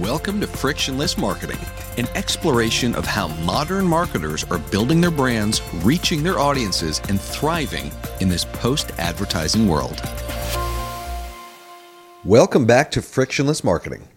Welcome to Frictionless Marketing, an exploration of how modern marketers are building their brands, reaching their audiences, and thriving in this post advertising world. Welcome back to Frictionless Marketing.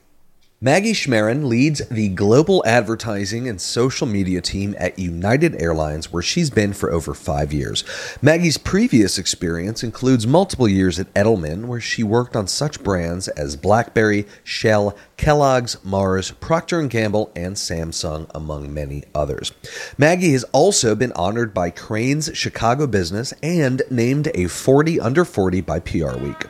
Maggie Schmerin leads the global advertising and social media team at United Airlines, where she's been for over five years. Maggie's previous experience includes multiple years at Edelman, where she worked on such brands as BlackBerry, Shell, Kellogg's, Mars, Procter & Gamble, and Samsung, among many others. Maggie has also been honored by Crain's Chicago Business and named a 40 under 40 by PR Week.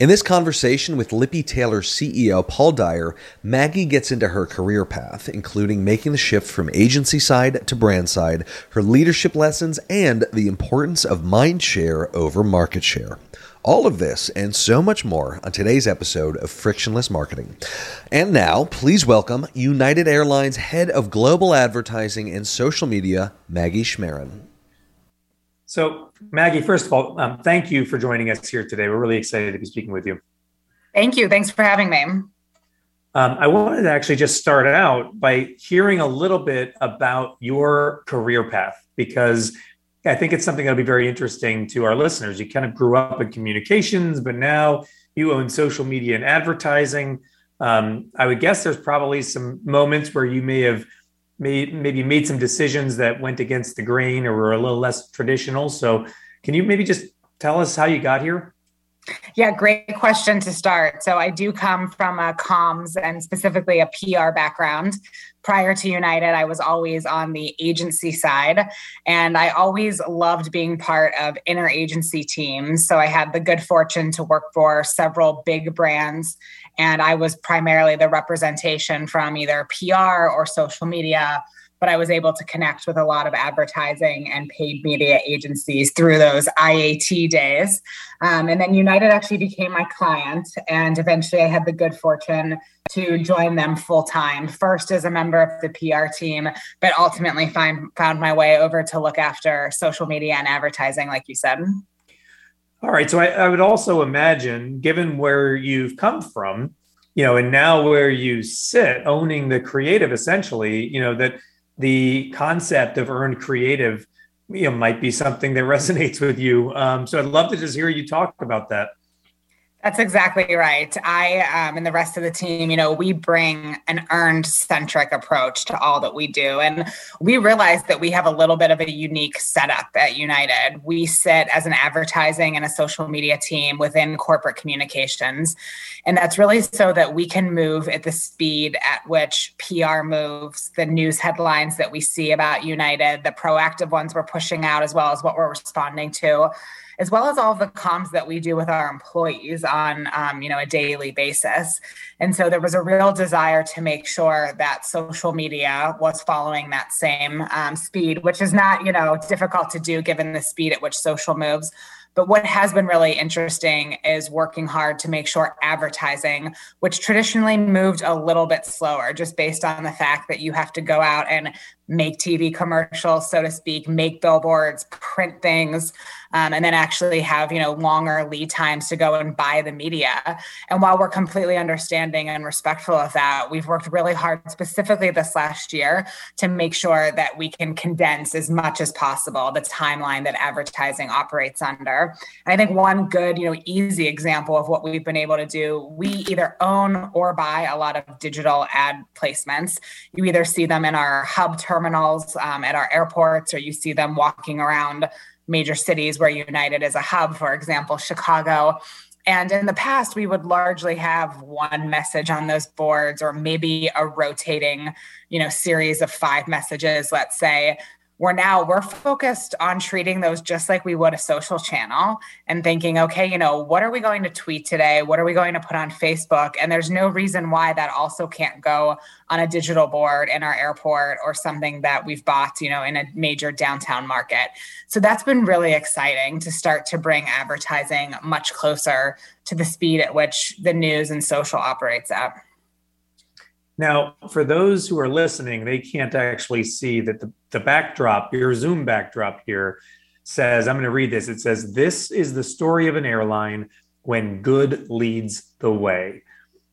In this conversation with Lippe Taylor CEO Paul Dyer, Maggie gets into her career path, including making the shift from agency side to brand side, her leadership lessons, and the importance of mind share over market share. All of this and so much more on today's episode of Frictionless Marketing. And now, please welcome United Airlines Head of Global Advertising and Social Media, Maggie Schmerin. So, Maggie, first of all, um, thank you for joining us here today. We're really excited to be speaking with you. Thank you. Thanks for having me. Um, I wanted to actually just start out by hearing a little bit about your career path because I think it's something that'll be very interesting to our listeners. You kind of grew up in communications, but now you own social media and advertising. Um, I would guess there's probably some moments where you may have made, maybe made some decisions that went against the grain or were a little less traditional. So, can you maybe just tell us how you got here? Yeah, great question to start. So, I do come from a comms and specifically a PR background. Prior to United, I was always on the agency side, and I always loved being part of interagency teams. So, I had the good fortune to work for several big brands and I was primarily the representation from either PR or social media. But I was able to connect with a lot of advertising and paid media agencies through those IAT days. Um, and then United actually became my client. And eventually I had the good fortune to join them full time, first as a member of the PR team, but ultimately find, found my way over to look after social media and advertising, like you said. All right. So I, I, would also imagine, given where you've come from, you know, and now where you sit, owning the creative essentially, you know, that the concept of earned creative, you know, might be something that resonates with you. Um, so I'd love to just hear you talk about that. That's exactly right. I um, and the rest of the team, you know, we bring an earned centric approach to all that we do. And we realize that we have a little bit of a unique setup at United. We sit as an advertising and a social media team within corporate communications. And that's really so that we can move at the speed at which PR moves, the news headlines that we see about United, the proactive ones we're pushing out, as well as what we're responding to as well as all the comms that we do with our employees on um, you know a daily basis. And so there was a real desire to make sure that social media was following that same um, speed which is not you know difficult to do given the speed at which social moves. But what has been really interesting is working hard to make sure advertising, which traditionally moved a little bit slower, just based on the fact that you have to go out and make TV commercials, so to speak, make billboards, print things, um, and then actually have you know longer lead times to go and buy the media. And while we're completely understanding and respectful of that, we've worked really hard, specifically this last year, to make sure that we can condense as much as possible the timeline that advertising operates under. And I think one good, you know, easy example of what we've been able to do, we either own or buy a lot of digital ad placements. You either see them in our hub terminals um, at our airports, or you see them walking around major cities where United is a hub, for example, Chicago. And in the past, we would largely have one message on those boards or maybe a rotating, you know, series of five messages, let's say, we're now we're focused on treating those just like we would a social channel and thinking okay you know what are we going to tweet today? What are we going to put on facebook? And there's no reason why that also can't go on a digital board in our airport or something that we've bought you know in a major downtown market. So that's been really exciting to start to bring advertising much closer to the speed at which the news and social operates at now, for those who are listening, they can't actually see that the, the backdrop, your Zoom backdrop here says, I'm going to read this. It says, This is the story of an airline when good leads the way.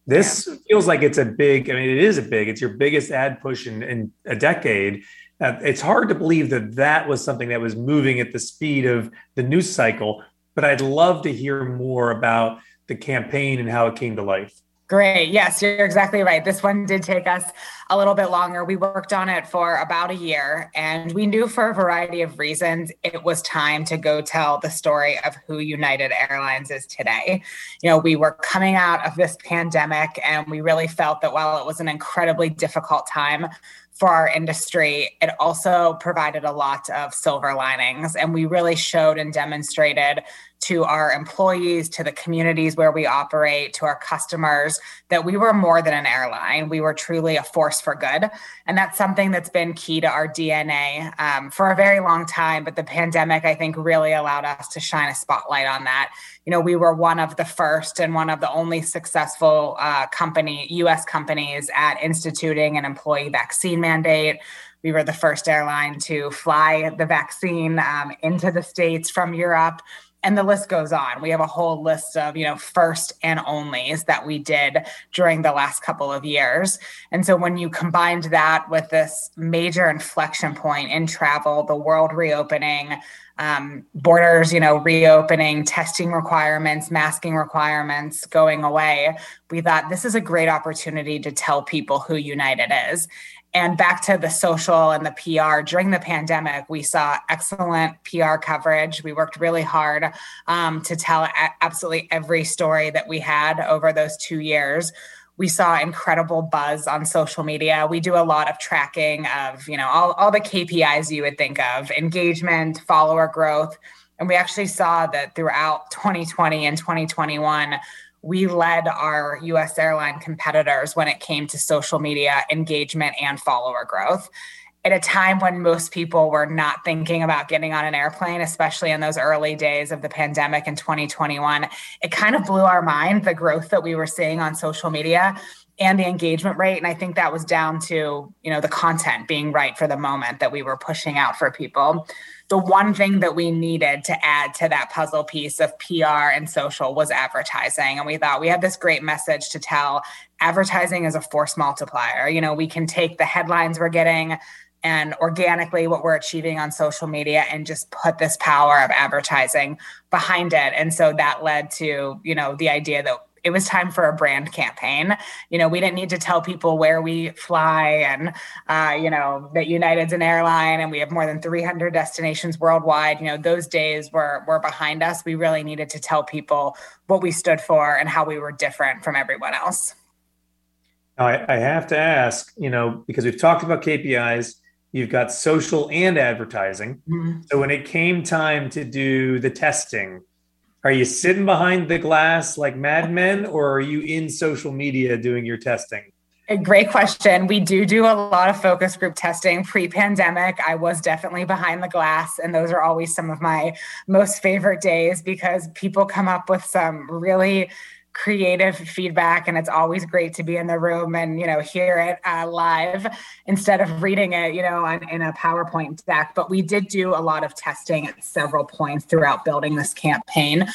This yeah. feels like it's a big, I mean, it is a big, it's your biggest ad push in, in a decade. Uh, it's hard to believe that that was something that was moving at the speed of the news cycle, but I'd love to hear more about the campaign and how it came to life. Great. Yes, you're exactly right. This one did take us a little bit longer. We worked on it for about a year, and we knew for a variety of reasons it was time to go tell the story of who United Airlines is today. You know, we were coming out of this pandemic, and we really felt that while it was an incredibly difficult time, for our industry, it also provided a lot of silver linings. And we really showed and demonstrated to our employees, to the communities where we operate, to our customers, that we were more than an airline. We were truly a force for good. And that's something that's been key to our DNA um, for a very long time. But the pandemic, I think, really allowed us to shine a spotlight on that. You know, we were one of the first and one of the only successful uh, company, US companies at instituting an employee vaccine mandate. We were the first airline to fly the vaccine um, into the States from Europe and the list goes on. We have a whole list of, you know, first and onlys that we did during the last couple of years. And so when you combined that with this major inflection point in travel, the world reopening, um, borders, you know, reopening, testing requirements, masking requirements going away, we thought this is a great opportunity to tell people who United is. And back to the social and the PR during the pandemic, we saw excellent PR coverage. We worked really hard um, to tell absolutely every story that we had over those two years. We saw incredible buzz on social media. We do a lot of tracking of, you know, all, all the KPIs you would think of engagement, follower growth. And we actually saw that throughout 2020 and 2021, we led our US airline competitors when it came to social media engagement and follower growth. At a time when most people were not thinking about getting on an airplane, especially in those early days of the pandemic in 2021, it kind of blew our mind the growth that we were seeing on social media and the engagement rate and i think that was down to you know the content being right for the moment that we were pushing out for people the one thing that we needed to add to that puzzle piece of PR and social was advertising. And we thought we had this great message to tell. Advertising is a force multiplier. You know, we can take the headlines we're getting and organically what we're achieving on social media and just put this power of advertising behind it. And so that led to, you know, the idea that it was time for a brand campaign. You know, we didn't need to tell people where we fly and, uh, you know, that United's an airline and we have more than 300 destinations worldwide. You know, those days were, were behind us. We really needed to tell people what we stood for and how we were different from everyone else. Now, I, I have to ask, you know, because we've talked about KPIs, you've got social and advertising. Mm-hmm. So when it came time to do the testing, are you sitting behind the glass like Mad Men, or are you in social media doing your testing? A great question. We do do a lot of focus group testing pre pandemic. I was definitely behind the glass, and those are always some of my most favorite days because people come up with some really creative feedback and it's always great to be in the room and you know hear it uh, live instead of reading it you know on, in a powerpoint deck. But we did do a lot of testing at several points throughout building this campaign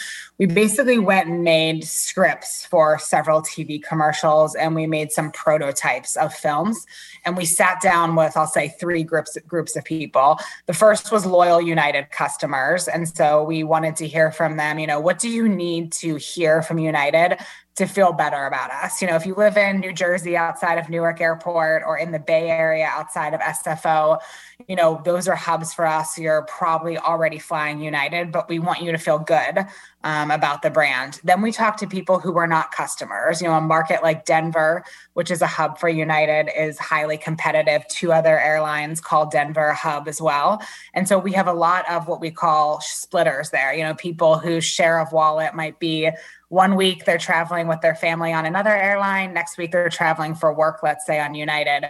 we basically went and made scripts for several tv commercials and we made some prototypes of films. And we sat down with i'll say three groups groups of people. The first was loyal united customers. And so we wanted to hear from them you know what do you need to hear from united to feel better about us. You know, if you live in New Jersey outside of Newark Airport or in the Bay Area outside of SFO, you know, those are hubs for us. You're probably already flying United, but we want you to feel good um, about the brand. Then we talk to people who are not customers. You know, a market like Denver, which is a hub for United, is highly competitive. Two other airlines called Denver a Hub as well. And so we have a lot of what we call splitters there, you know, people whose share of wallet might be one week they're traveling with their family on another airline. Next week they're traveling for work let's say on united.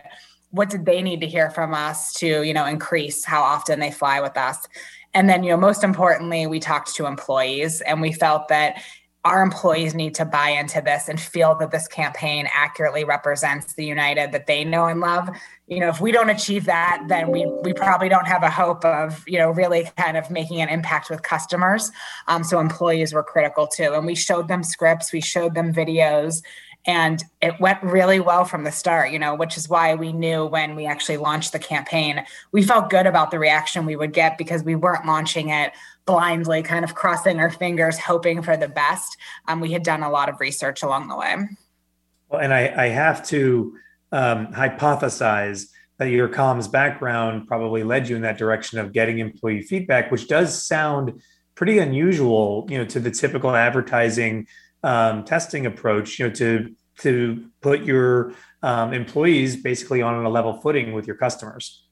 What did they need to hear from us to you know increase how often they fly with us? And then you know most importantly we talked to employees and we felt that our employees need to buy into this and feel that this campaign accurately represents the united that they know and love. You know if we don't achieve that then we we probably don't have a hope of you know really kind of making an impact with customers. Um, so employees were critical too. And we showed them scripts we showed them videos And it went really well from the start, you know, which is why we knew when we actually launched the campaign, we felt good about the reaction we would get because we weren't launching it blindly, kind of crossing our fingers, hoping for the best. Um, we had done a lot of research along the way. Well, and I, I have to um, hypothesize that your comms background probably led you in that direction of getting employee feedback, which does sound pretty unusual, you know, to the typical advertising um, testing approach, you know, to to put your um, employees basically on a level footing with your customers.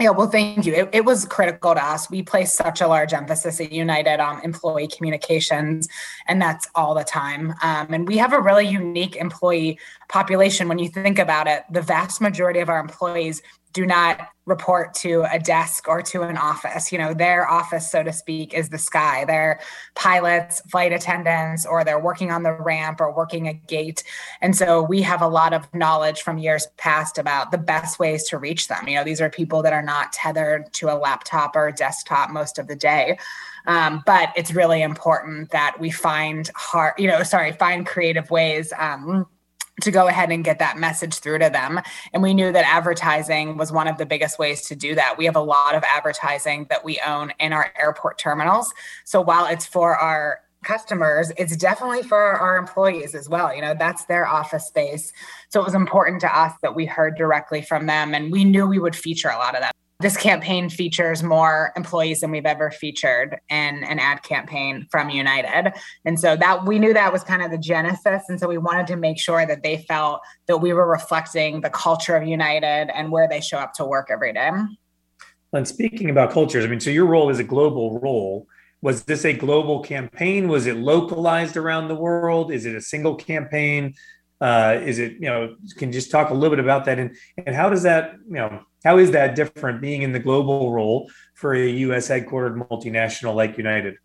Yeah, well, thank you. It, it, was critical to us. We place such a large emphasis at United on employee communications, and that's all the time. Um, and we have a really unique employee population. When you think about it, the vast majority of our employees do not report to a desk or to an office. You know, their office, so to speak, is the sky. They're pilots, flight attendants, or they're working on the ramp or working a gate. And so we have a lot of knowledge from years past about the best ways to reach them. You know, these are people that are not tethered to a laptop or a desktop most of the day. Um, but it's really important that we find hard, you know, sorry, find creative ways. Um, to go ahead and get that message through to them. And we knew that advertising was one of the biggest ways to do that. We have a lot of advertising that we own in our airport terminals. So while it's for our customers, it's definitely for our employees as well. You know, that's their office space. So it was important to us that we heard directly from them and we knew we would feature a lot of that this campaign features more employees than we've ever featured in an ad campaign from United. And so that we knew that was kind of the genesis. And so we wanted to make sure that they felt that we were reflecting the culture of United and where they show up to work every day. And speaking about cultures, I mean, so your role is a global role. Was this a global campaign? Was it localized around the world? Is it a single campaign? Uh, is it, you know, can you just talk a little bit about that? And, and how does that, you know, how is that different being in the global role for a US headquartered multinational like United?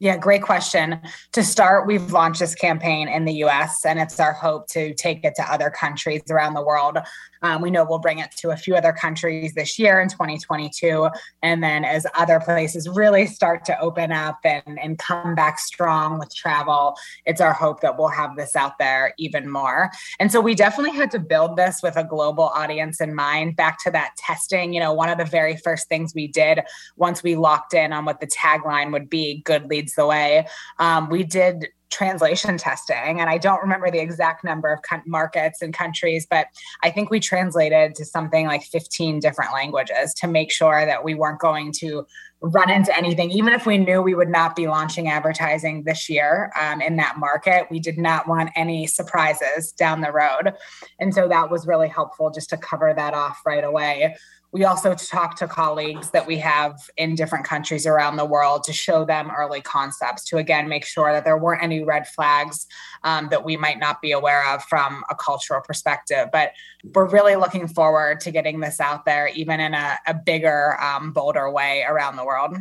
Yeah, great question. To start, we've launched this campaign in the US, and it's our hope to take it to other countries around the world. Um, we know we'll bring it to a few other countries this year in 2022. And then as other places really start to open up and, and come back strong with travel, it's our hope that we'll have this out there even more. And so we definitely had to build this with a global audience in mind. Back to that testing, you know, one of the very first things we did once we locked in on what the tagline would be good leads the way, um, we did translation testing and i don't remember the exact number of markets and countries but i think we translated to something like 15 different languages to make sure that we weren't going to run into anything. Even if we knew we would not be launching advertising this year um, in that market we did not want any surprises down the road. And so that was really helpful just to cover that off right away we also talk to colleagues that we have in different countries around the world to show them early concepts to again make sure that there weren't any red flags um, that we might not be aware of from a cultural perspective. But we're really looking forward to getting this out there, even in a, a bigger, um, bolder way around the world.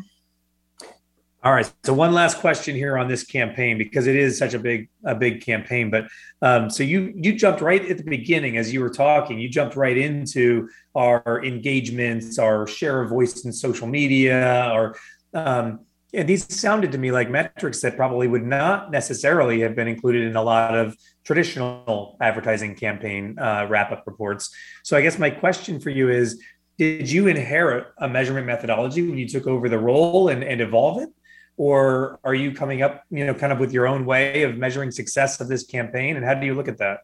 All right. So one last question here on this campaign because it is such a big a big campaign. But um, so you you jumped right at the beginning as you were talking. You jumped right into our engagements, our share of voice in social media, or um, and these sounded to me like metrics that probably would not necessarily have been included in a lot of traditional advertising campaign uh, wrap up reports. So I guess my question for you is. Did you inherit a measurement methodology when you took over the role and, and evolve it? Or are you coming up you know kind of with your own way of measuring success of this campaign and how do you look at that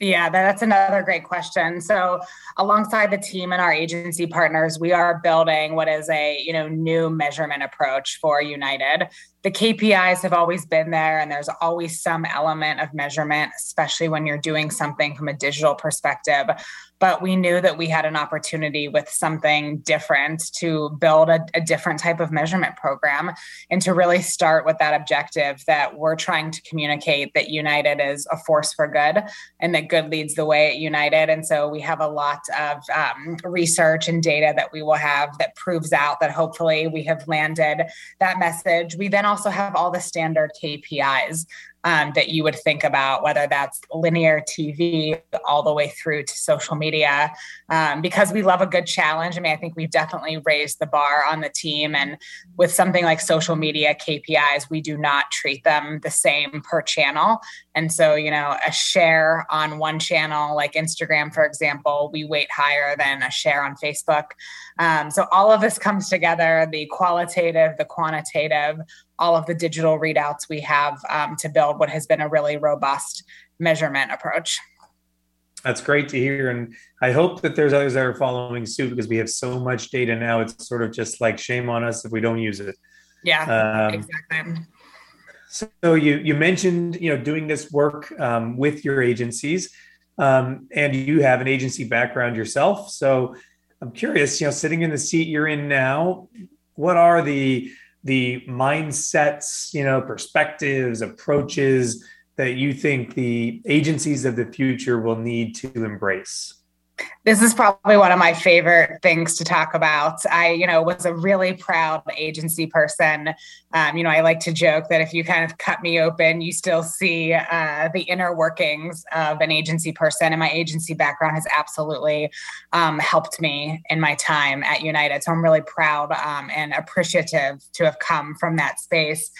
yeah, that's another great question. So, alongside the team and our agency partners, we are building what is a, you know, new measurement approach for United the KPIs have always been there, and there's always some element of measurement, especially when you're doing something from a digital perspective. But we knew that we had an opportunity with something different to build a, a different type of measurement program and to really start with that objective that we're trying to communicate that United is a force for good and that good leads the way at United. And so we have a lot of um, research and data that we will have that proves out that hopefully we have landed that message. We then also have all the standard KPIs um, that you would think about, whether that's linear TV all the way through to social media, um, because we love a good challenge. I mean, I think we've definitely raised the bar on the team. And with something like social media KPIs, we do not treat them the same per channel. And so, you know, a share on one channel, like Instagram, for example, we weight higher than a share on Facebook. Um, so all of this comes together the qualitative, the quantitative, all of the digital readouts we have um, to build what has been a really robust measurement approach. That's great to hear. And I hope that there's others that are following suit because we have so much data now. It's sort of just like shame on us if we don't use it. Yeah, um, exactly. So you you mentioned you know doing this work um, with your agencies, um, and you have an agency background yourself. So I'm curious, you know, sitting in the seat you're in now, what are the the mindsets, you know, perspectives, approaches that you think the agencies of the future will need to embrace? This is probably one of my favorite things to talk about. I, you know, was a really proud agency person. Um, you know, I like to joke that if you kind of cut me open, you still see uh, the inner workings of an agency person. And my agency background has absolutely um, helped me in my time at United. So I'm really proud um, and appreciative to have come from that space.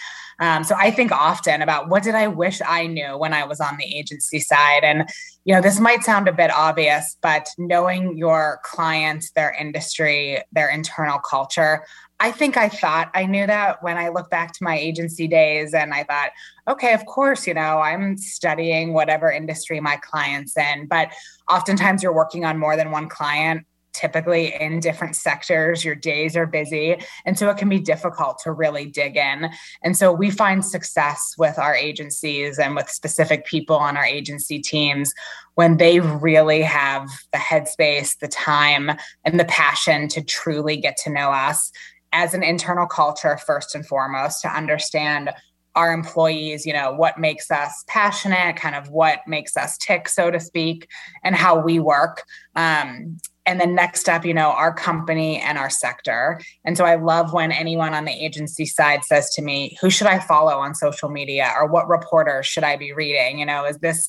Um, so I think often about what did I wish I knew when I was on the agency side. And, you know, this might sound a bit obvious, but knowing your clients, their industry, their internal culture, I think I thought I knew that when I look back to my agency days and I thought, okay, of course, you know, I'm studying whatever industry my client's in, but oftentimes you're working on more than one client typically in different sectors. Your days are busy. And so it can be difficult to really dig in. And so we find success with our agencies and with specific people on our agency teams when they really have the headspace, the time, and the passion to truly get to know us as an internal culture, first and foremost, to understand our employees, you know, what makes us passionate, kind of what makes us tick, so to speak, and how we work. Um, and then next up, you know, our company and our sector. And so I love when anyone on the agency side says to me, who should I follow on social media or what reporters should I be reading? You know, is this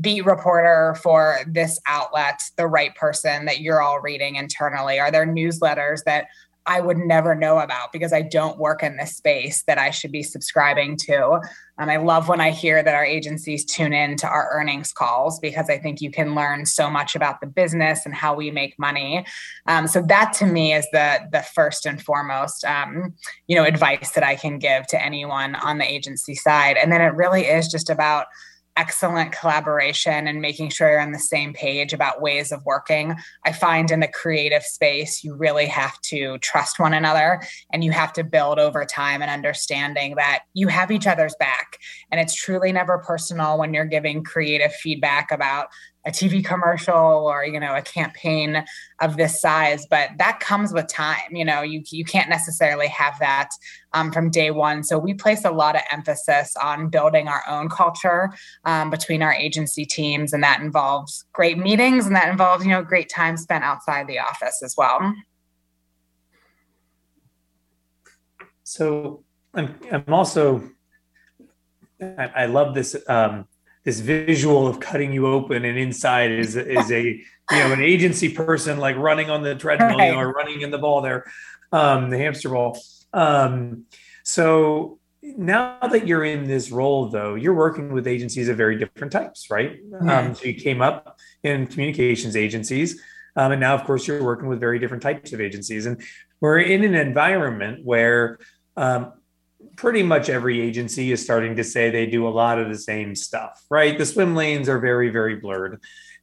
beat reporter for this outlet the right person that you're all reading internally? Are there newsletters that I would never know about because I don't work in this space that I should be subscribing to. And I love when I hear that our agencies tune in to our earnings calls because I think you can learn so much about the business and how we make money. Um, so that to me is the the first and foremost, um, you know, advice that I can give to anyone on the agency side. And then it really is just about excellent collaboration and making sure you're on the same page about ways of working. I find in the creative space, you really have to trust one another and you have to build over time an understanding that you have each other's back. And it's truly never personal when you're giving creative feedback about a TV commercial or you know a campaign of this size, but that comes with time. You know, you you can't necessarily have that um, from day one. So we place a lot of emphasis on building our own culture um, between our agency teams, and that involves great meetings and that involves you know great time spent outside the office as well. So I'm I'm also I, I love this. Um, this visual of cutting you open and inside is is a you know an agency person like running on the treadmill right. you know, or running in the ball there um, the hamster ball um, so now that you're in this role though you're working with agencies of very different types right mm-hmm. um, so you came up in communications agencies um, and now of course you're working with very different types of agencies and we're in an environment where um, pretty much every agency is starting to say they do a lot of the same stuff, right? The swim lanes are very, very blurred.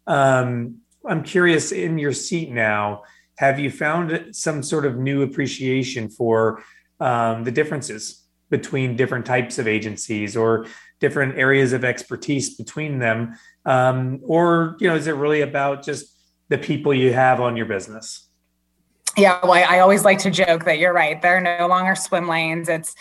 Um, I'm curious in your seat now, have you found some sort of new appreciation for um, the differences between different types of agencies or different areas of expertise between them? Um, or, you know, is it really about just the people you have on your business? Yeah, well, I always like to joke that you're right. There are no longer swim lanes. It's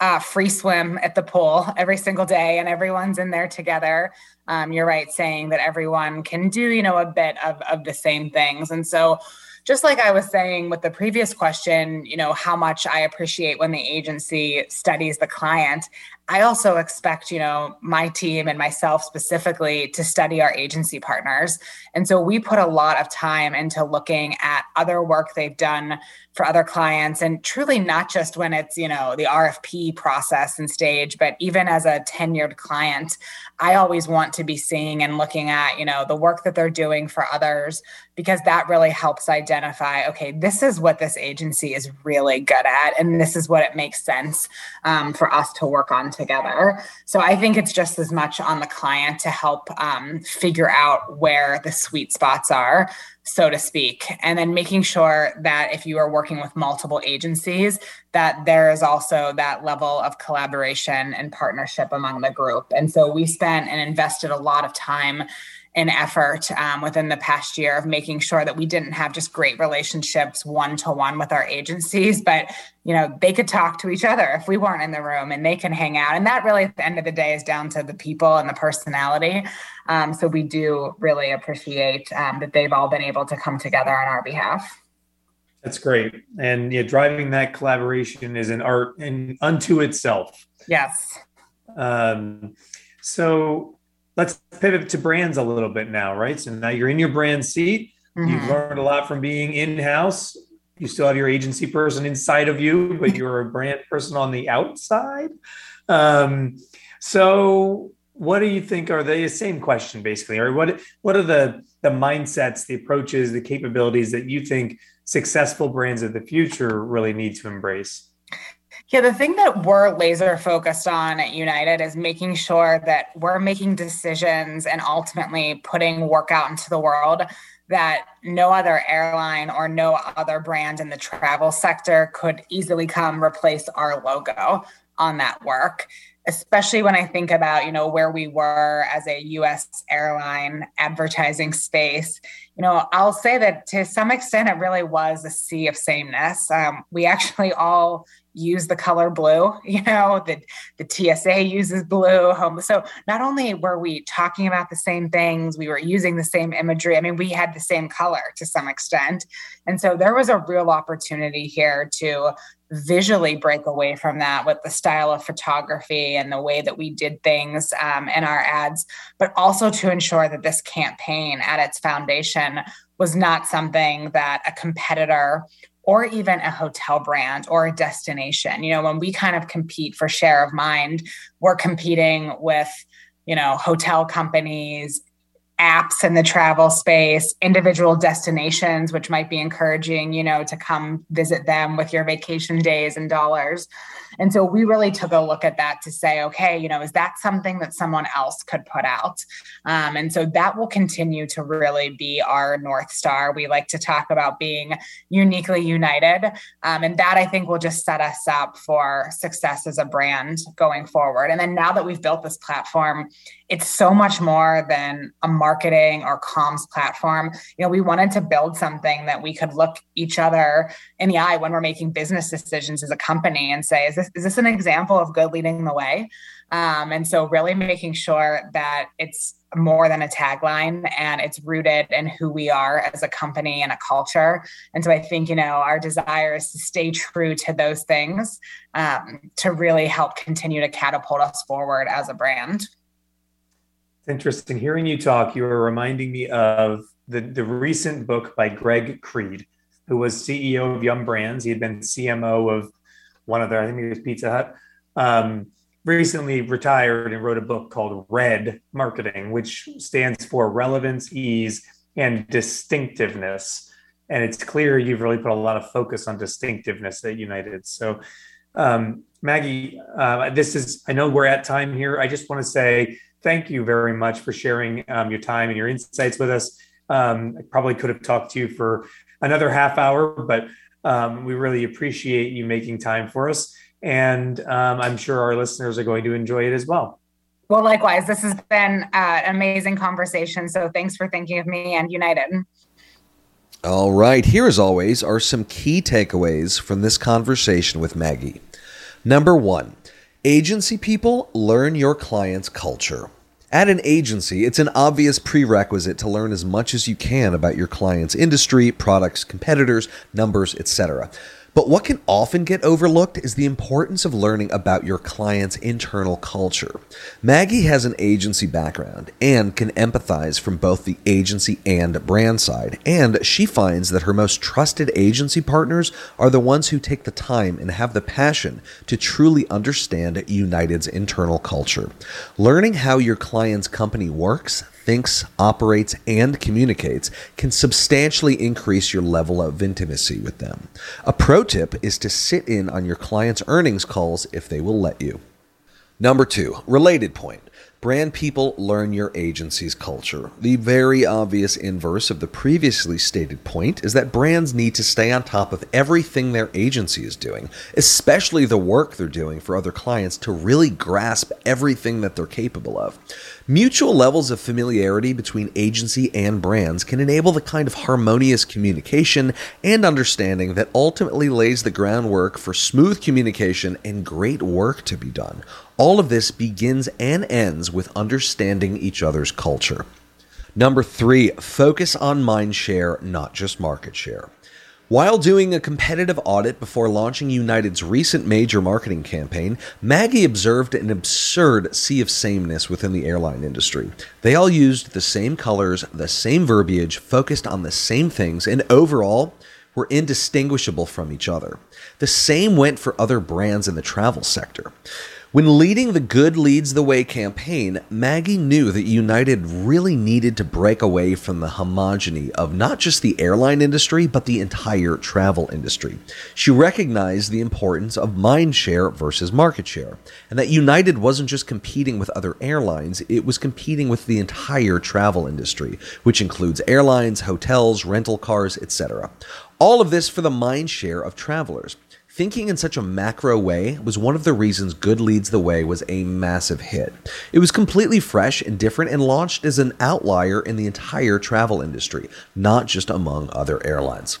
uh, free swim at the pool every single day and everyone's in there together um, you're right saying that everyone can do you know a bit of, of the same things and so just like I was saying with the previous question, you know, how much I appreciate when the agency studies the client. I also expect, you know, my team and myself specifically to study our agency partners. And so we put a lot of time into looking at other work they've done for other clients and truly not just when it's, you know, the RFP process and stage, but even as a tenured client, I always want to be seeing and looking at, you know, the work that they're doing for others because that really helps identify, okay, this is what this agency is really good at and this is what it makes sense um, for us to work on together. So I think it's just as much on the client to help um, figure out where the sweet spots are, so to speak, and then making sure that if you are working with multiple agencies, that there is also that level of collaboration and partnership among the group. And so we spent and invested a lot of time an effort um, within the past year of making sure that we didn't have just great relationships one to one with our agencies, but you know they could talk to each other if we weren't in the room, and they can hang out. And that really, at the end of the day, is down to the people and the personality. Um, so we do really appreciate um, that they've all been able to come together on our behalf. That's great, and yeah, driving that collaboration is an art in unto itself. Yes. Um, so let's pivot to brands a little bit now, right? So now you're in your brand seat. Mm-hmm. You've learned a lot from being in house. You still have your agency person inside of you, but you're a brand person on the outside. Um, so, what do you think are the same question basically, or what what are the the mindsets, the approaches, the capabilities that you think successful brands of the future really need to embrace? Yeah, the thing that we're laser focused on at United is making sure that we're making decisions and ultimately putting work out into the world that no other airline or no other brand in the travel sector could easily come replace our logo on that work especially when i think about you know where we were as a us airline advertising space you know i'll say that to some extent it really was a sea of sameness. Um, we actually all use the color blue you know the, the tsa uses blue. Home so not only were we talking about the same things we were using the same imagery i mean we had the same color to some extent. And so there was a real opportunity here to visually break away from that with the style of photography and the way that we did things um, in our ads but also to ensure that this campaign at its foundation was not something that a competitor or even a hotel brand or a destination. You know, when we kind of compete for share of mind, we're competing with, you know, hotel companies, apps in the travel space, individual destinations, which might be encouraging, you know, to come visit them with your vacation days and dollars. And so we really took a look at that to say, okay, you know, is that something that someone else could put out? Um, and so that will continue to really be our North Star. We like to talk about being uniquely united. Um, and that I think will just set us up for success as a brand going forward. And then now that we've built this platform, it's so much more than a marketing or comms platform. You know, we wanted to build something that we could look each other in the eye when we're making business decisions as a company and say, is this is this an example of good leading the way? Um, and so really making sure that it's more than a tagline and it's rooted in who we are as a company and a culture. And so I think, you know, our desire is to stay true to those things um, to really help continue to catapult us forward as a brand. It's interesting hearing you talk. You are reminding me of the, the recent book by Greg Creed, who was CEO of Yum Brands. He had been CMO of one of their, I think it was Pizza Hut. Um, recently retired and wrote a book called Red Marketing, which stands for relevance, ease, and distinctiveness. And it's clear you've really put a lot of focus on distinctiveness at United. So, um, Maggie, uh, this is, I know we're at time here. I just want to say thank you very much for sharing um, your time and your insights with us. Um, I probably could have talked to you for another half hour, but um, we really appreciate you making time for us. And um, I'm sure our listeners are going to enjoy it as well. Well, likewise, this has been uh, an amazing conversation. So thanks for thinking of me and United. All right. Here, as always, are some key takeaways from this conversation with Maggie. Number one, agency people learn your client's culture. At an agency, it's an obvious prerequisite to learn as much as you can about your client's industry, products, competitors, numbers, etc. But what can often get overlooked is the importance of learning about your client's internal culture. Maggie has an agency background and can empathize from both the agency and brand side, and she finds that her most trusted agency partners are the ones who take the time and have the passion to truly understand United's internal culture. Learning how your client's company works, thinks, operates, and communicates can substantially increase your level of intimacy with them. A pro tip is to sit in on your client's earnings calls if they will let you. Number two, related point. Brand people learn your agency's culture. The very obvious inverse of the previously stated point is that brands need to stay on top of everything their agency is doing, especially the work they're doing for other clients to really grasp everything that they're capable of. Mutual levels of familiarity between agency and brands can enable the kind of harmonious communication and understanding that ultimately lays the groundwork for smooth communication and great work to be done. All of this begins and ends with understanding each other's culture. Number three, focus on mind share, not just market share. While doing a competitive audit before launching United's recent major marketing campaign, Maggie observed an absurd sea of sameness within the airline industry. They all used the same colors, the same verbiage, focused on the same things, and overall, were indistinguishable from each other. The same went for other brands in the travel sector. When leading the Good Leads the Way campaign, Maggie knew that United really needed to break away from the homogeny of not just the airline industry, but the entire travel industry. She recognized the importance of mind share versus market share, and that United wasn't just competing with other airlines, it was competing with the entire travel industry, which includes airlines, hotels, rental cars, etc. All of this for the mind share of travelers. Thinking in such a macro way was one of the reasons Good Leads the Way was a massive hit. It was completely fresh and different and launched as an outlier in the entire travel industry, not just among other airlines.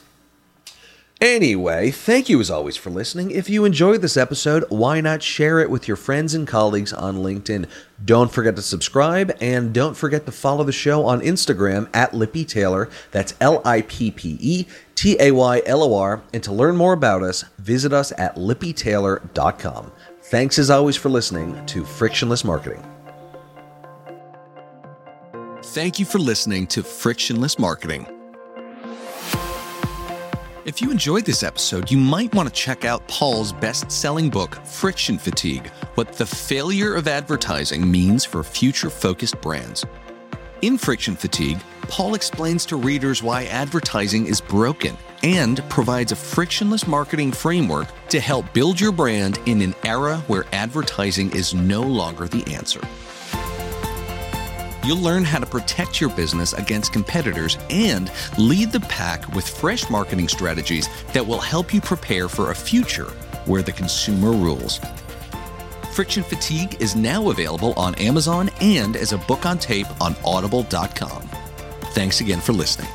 Anyway, thank you as always for listening. If you enjoyed this episode, why not share it with your friends and colleagues on LinkedIn? Don't forget to subscribe and don't forget to follow the show on Instagram at Lippe Taylor. That's L I P P E T A Y L O R. And to learn more about us, visit us at lippetaylor.com. Thanks as always for listening to Frictionless Marketing. Thank you for listening to Frictionless Marketing. If you enjoyed this episode, you might want to check out Paul's best selling book, Friction Fatigue What the Failure of Advertising Means for Future Focused Brands. In Friction Fatigue, Paul explains to readers why advertising is broken and provides a frictionless marketing framework to help build your brand in an era where advertising is no longer the answer. You'll learn how to protect your business against competitors and lead the pack with fresh marketing strategies that will help you prepare for a future where the consumer rules. Friction Fatigue is now available on Amazon and as a book on tape on audible.com. Thanks again for listening.